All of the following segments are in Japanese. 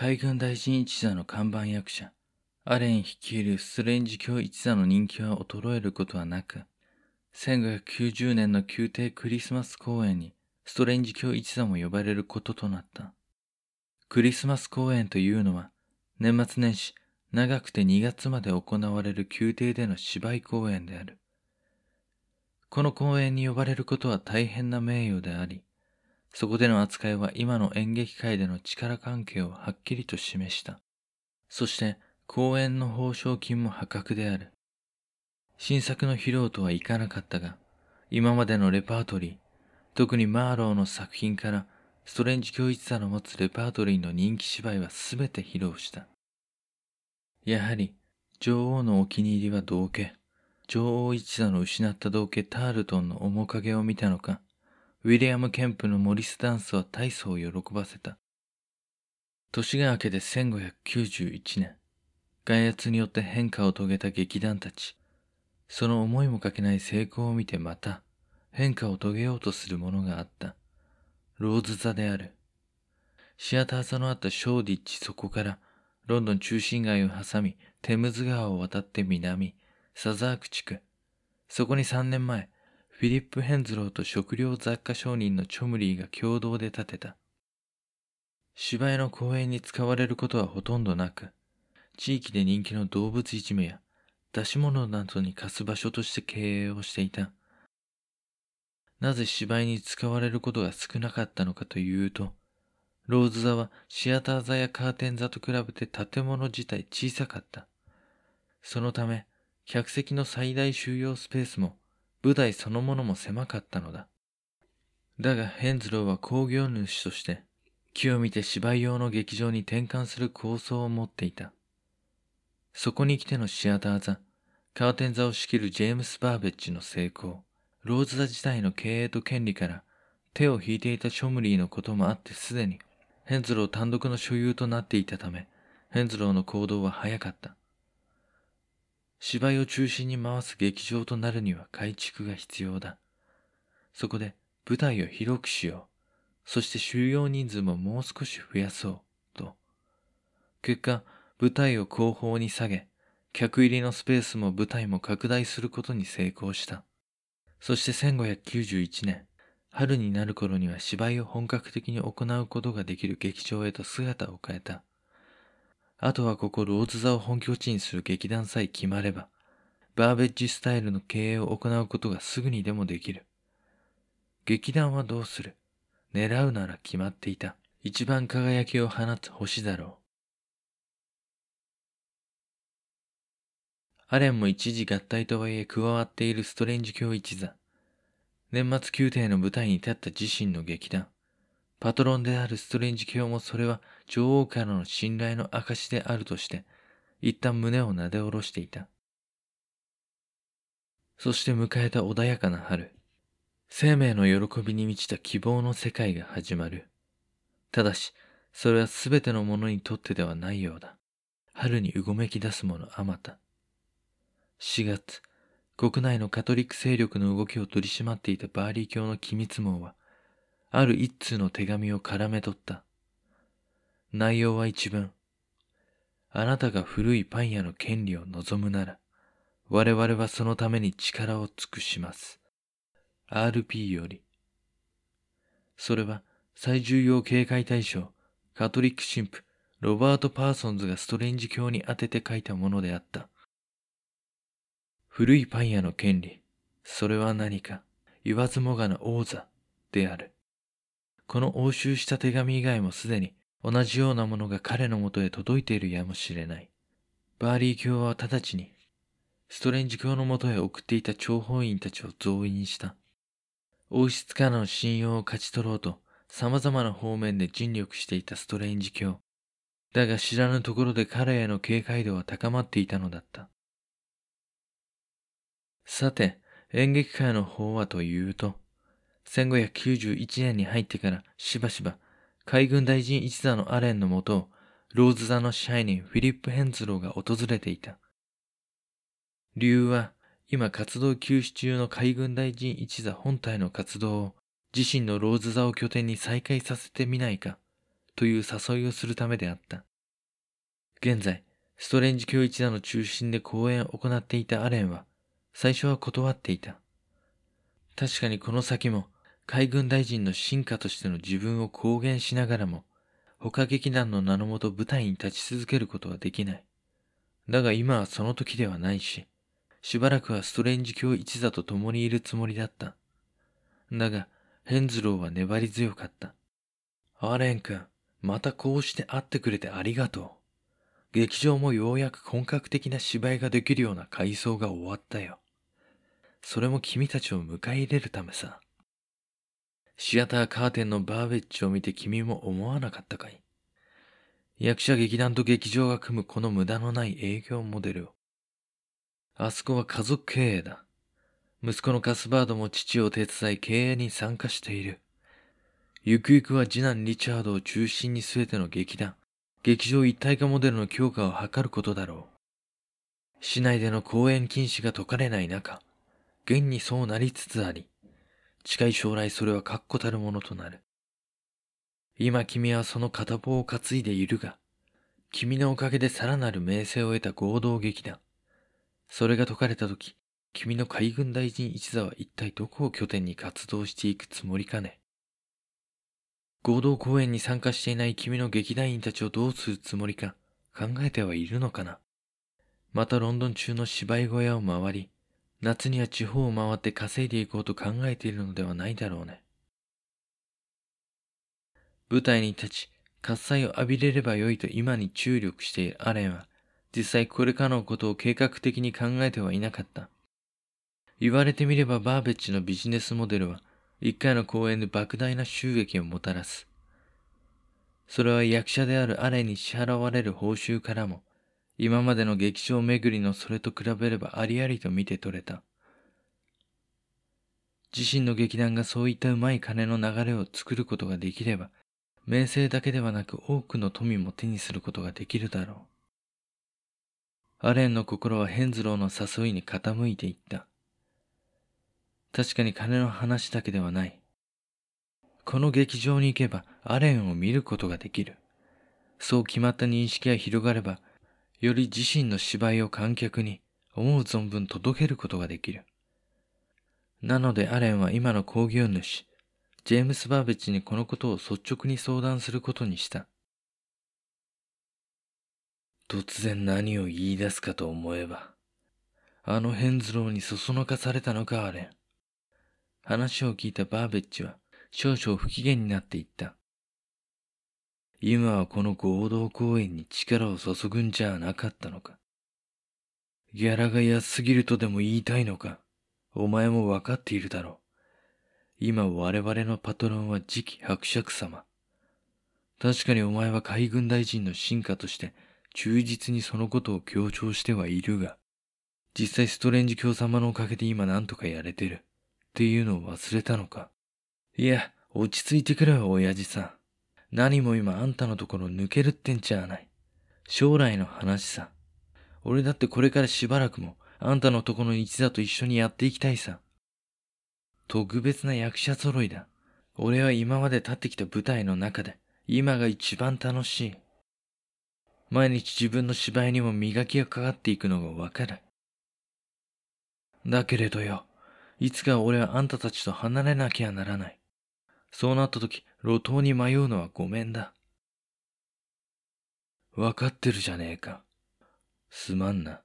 海軍大臣一座の看板役者、アレン率いるストレンジ教一座の人気は衰えることはなく、1590年の宮廷クリスマス公演にストレンジ教一座も呼ばれることとなった。クリスマス公演というのは、年末年始、長くて2月まで行われる宮廷での芝居公演である。この公演に呼ばれることは大変な名誉であり、そこでの扱いは今の演劇界での力関係をはっきりと示した。そして、公演の報奨金も破格である。新作の披露とはいかなかったが、今までのレパートリー、特にマーローの作品からストレンジ教一座の持つレパートリーの人気芝居は全て披露した。やはり、女王のお気に入りは道家。女王一座の失った道家タールトンの面影を見たのか、ウィリアム・ケンプのモリスダンスは大層を喜ばせた。年が明けて1591年、外圧によって変化を遂げた劇団たち、その思いもかけない成功を見てまた変化を遂げようとするものがあった。ローズ座である。シアター座のあったショーディッチそこからロンドン中心街を挟みテムズ川を渡って南、サザーク地区。そこに3年前、フィリップ・ヘンズローと食料雑貨商人のチョムリーが共同で建てた。芝居の公演に使われることはほとんどなく、地域で人気の動物いじめや出し物などに貸す場所として経営をしていた。なぜ芝居に使われることが少なかったのかというと、ローズ座はシアター座やカーテン座と比べて建物自体小さかった。そのため、客席の最大収容スペースも舞台そのものも狭かったのだ。だがヘンズローは工業主として木を見て芝居用の劇場に転換する構想を持っていた。そこに来てのシアター座、カーテン座を仕切るジェームス・バーベッジの成功。ローズ座自体の経営と権利から手を引いていたショムリーのこともあってすでにヘンズロー単独の所有となっていたため、ヘンズローの行動は早かった。芝居を中心に回す劇場となるには改築が必要だ。そこで舞台を広くしよう。そして収容人数ももう少し増やそう。と。結果、舞台を後方に下げ、客入りのスペースも舞台も拡大することに成功した。そして1591年、春になる頃には芝居を本格的に行うことができる劇場へと姿を変えた。あとはここローズ座を本拠地にする劇団さえ決まれば、バーベッジスタイルの経営を行うことがすぐにでもできる。劇団はどうする？狙うなら決まっていた。一番輝きを放つ星だろう。アレンも一時合体とはいえ加わっているストレンジ教一座。年末宮廷の舞台に立った自身の劇団。パトロンであるストレンジ卿もそれは女王からの信頼の証であるとして、一旦胸をなで下ろしていた。そして迎えた穏やかな春。生命の喜びに満ちた希望の世界が始まる。ただし、それは全てのものにとってではないようだ。春にうごめき出すものあまた。4月、国内のカトリック勢力の動きを取り締まっていたバーリー卿の機密網は、ある一通の手紙を絡め取った。内容は一文。あなたが古いパン屋の権利を望むなら、我々はそのために力を尽くします。RP より。それは最重要警戒対象、カトリック神父、ロバート・パーソンズがストレンジ卿に宛てて書いたものであった。古いパン屋の権利、それは何か、言わずもがな王座である。この押収した手紙以外もすでに同じようなものが彼のもとへ届いているやもしれない。バーリー卿は直ちに、ストレンジ卿のもとへ送っていた諜報員たちを増員した。王室からの信用を勝ち取ろうと様々な方面で尽力していたストレンジ卿。だが知らぬところで彼への警戒度は高まっていたのだった。さて、演劇界の方はというと、1591年に入ってからしばしば海軍大臣一座のアレンのもとをローズ座の支配人フィリップ・ヘンズローが訪れていた。理由は今活動休止中の海軍大臣一座本体の活動を自身のローズ座を拠点に再開させてみないかという誘いをするためであった。現在、ストレンジ教一座の中心で公演を行っていたアレンは、最初は断っていた。確かにこの先も、海軍大臣の進化としての自分を公言しながらも、他劇団の名のもと舞台に立ち続けることはできない。だが今はその時ではないし、しばらくはストレンジ教一座と共にいるつもりだった。だが、ヘンズローは粘り強かった。アレン君、またこうして会ってくれてありがとう。劇場もようやく本格的な芝居ができるような改装が終わったよ。それも君たちを迎え入れるためさ。シアターカーテンのバーベッジを見て君も思わなかったかい？役者劇団と劇場が組むこの無駄のない営業モデルを。あそこは家族経営だ。息子のカスバードも父を手伝い経営に参加している。ゆくゆくは次男リチャードを中心に据えての劇団、劇場一体化モデルの強化を図ることだろう。市内での公演禁止が解かれない中、現にそうなりつつあり、近い将来それは確固たるものとなる。今君はその片棒を担いでいるが、君のおかげでさらなる名声を得た合同劇団。それが解かれた時、君の海軍大臣一座は一体どこを拠点に活動していくつもりかね。合同公演に参加していない君の劇団員たちをどうするつもりか考えてはいるのかな。またロンドン中の芝居小屋を回り、夏には地方を回って稼いでいこうと考えているのではないだろうね。舞台に立ち、喝采を浴びれればよいと今に注力しているアレンは、実際これからのことを計画的に考えてはいなかった。言われてみればバーベッジのビジネスモデルは、一回の公演で莫大な収益をもたらす。それは役者であるアレンに支払われる報酬からも、今までの劇場巡りのそれと比べればありありと見て取れた。自身の劇団がそういったうまい金の流れを作ることができれば、名声だけではなく多くの富も手にすることができるだろう。アレンの心はヘンズローの誘いに傾いていった。確かに金の話だけではない。この劇場に行けばアレンを見ることができる。そう決まった認識が広がれば、より自身の芝居を観客に思う存分届けることができる。なのでアレンは今の工業主、ジェームス・バーベッジにこのことを率直に相談することにした。突然何を言い出すかと思えば、あのヘンズローにそそのかされたのか、アレン。話を聞いたバーベッジは少々不機嫌になっていった。今はこの合同公演に力を注ぐんじゃなかったのか。ギャラが安すぎるとでも言いたいのか。お前もわかっているだろう。今我々のパトロンは次期伯爵様。確かにお前は海軍大臣の進化として忠実にそのことを強調してはいるが、実際ストレンジ教様のおかげで今何とかやれてる。っていうのを忘れたのか。いや、落ち着いてくれよ、親父さん。何も今あんたのところ抜けるってんじゃない。将来の話さ。俺だってこれからしばらくもあんたのとこの一座と一緒にやっていきたいさ。特別な役者揃いだ。俺は今まで立ってきた舞台の中で今が一番楽しい。毎日自分の芝居にも磨きがかかっていくのがわかる。だけれどよ、いつか俺はあんたたちと離れなきゃならない。そうなった時、路頭に迷うのはごめんだ。わかってるじゃねえか。すまんな。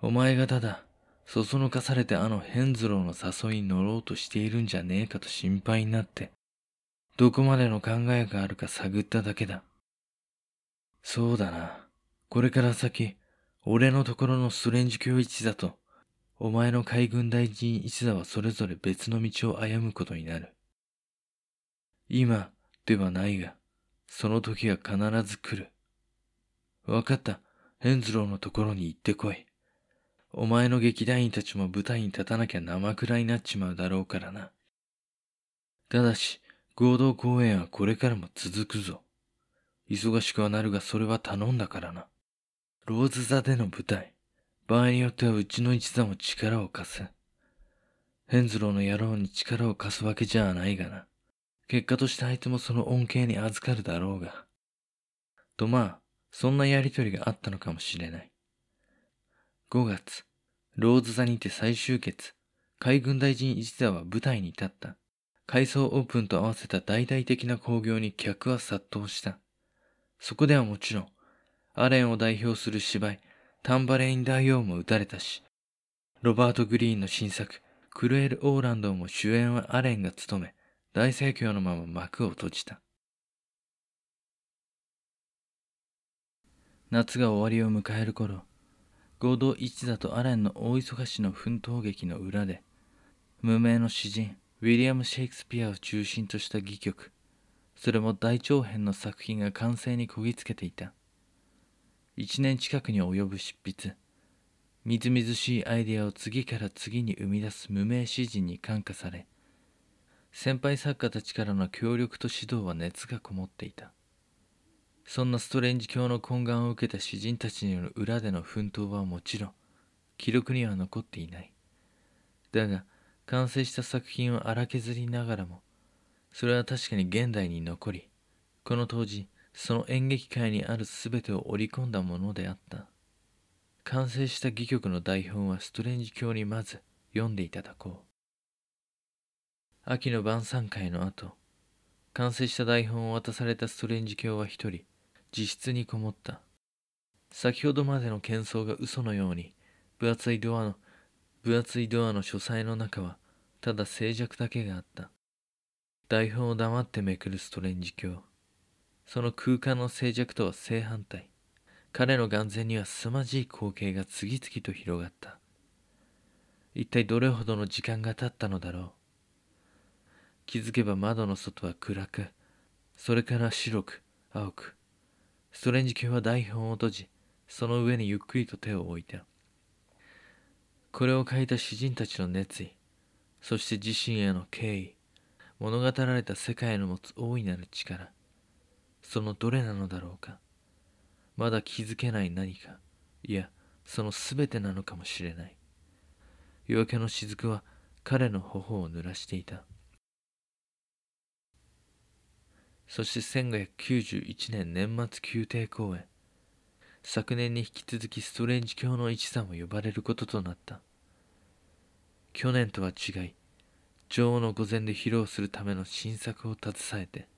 お前がただ、そそのかされてあのヘンズローの誘いに乗ろうとしているんじゃねえかと心配になって、どこまでの考えがあるか探っただけだ。そうだな。これから先、俺のところのストレンジ教一だと、お前の海軍大臣一座はそれぞれ別の道を歩むことになる。今ではないが、その時は必ず来る。わかった。ヘンズローのところに行ってこい。お前の劇団員たちも舞台に立たなきゃ生くらになっちまうだろうからな。ただし、合同公演はこれからも続くぞ。忙しくはなるがそれは頼んだからな。ローズ座での舞台。場合によってはうちの一座も力を貸す。ヘンズローの野郎に力を貸すわけじゃないがな。結果として相手もその恩恵に預かるだろうが。とまあ、そんなやりとりがあったのかもしれない。5月、ローズ座にて再集結。海軍大臣一座は舞台に立った。改装オープンと合わせた大々的な興行に客は殺到した。そこではもちろん、アレンを代表する芝居、タンバレイン大王も打たれたし、ロバート・グリーンの新作、クルエル・オーランドも主演はアレンが務め、大盛況のまま幕を閉じた。夏が終わりを迎える頃、合同一座とアレンの大忙しの奮闘劇の裏で、無名の詩人、ウィリアム・シェイクスピアを中心とした戯曲、それも大長編の作品が完成にこぎつけていた。一年近くに及ぶ執筆、みずみずしいアイデアを次から次に生み出す無名詩人に感化され、先輩作家たちからの協力と指導は熱がこもっていた。そんなストレンジ教の懇願を受けた詩人たちによる裏での奮闘はもちろん記録には残っていない。だが完成した作品を荒削りながらもそれは確かに現代に残りこの当時その演劇界にある全てを織り込んだものであった。完成した戯曲の台本はストレンジ教にまず読んでいただこう。秋の晩餐会の後完成した台本を渡されたストレンジ教は一人自室にこもった。先ほどまでの喧騒が嘘のように、分厚いドアの、分厚いドアの書斎の中は、ただ静寂だけがあった。台本を黙ってめくるストレンジ教。その空間の静寂とは正反対。彼の眼前には凄まじい光景が次々と広がった。一体どれほどの時間が経ったのだろう。気づけば窓の外は暗く、それから白く、青く、ストレンジ卿は台本を閉じ、その上にゆっくりと手を置いた。これを書いた詩人たちの熱意、そして自身への敬意、物語られた世界の持つ大いなる力、そのどれなのだろうか。まだ気づけない何か、いや、その全てなのかもしれない。夜明けの雫は彼の頬を濡らしていた。そして1591年年末宮廷公演。昨年に引き続きストレンジ教の一座も呼ばれることとなった。去年とは違い、女王の御前で披露するための新作を携えて、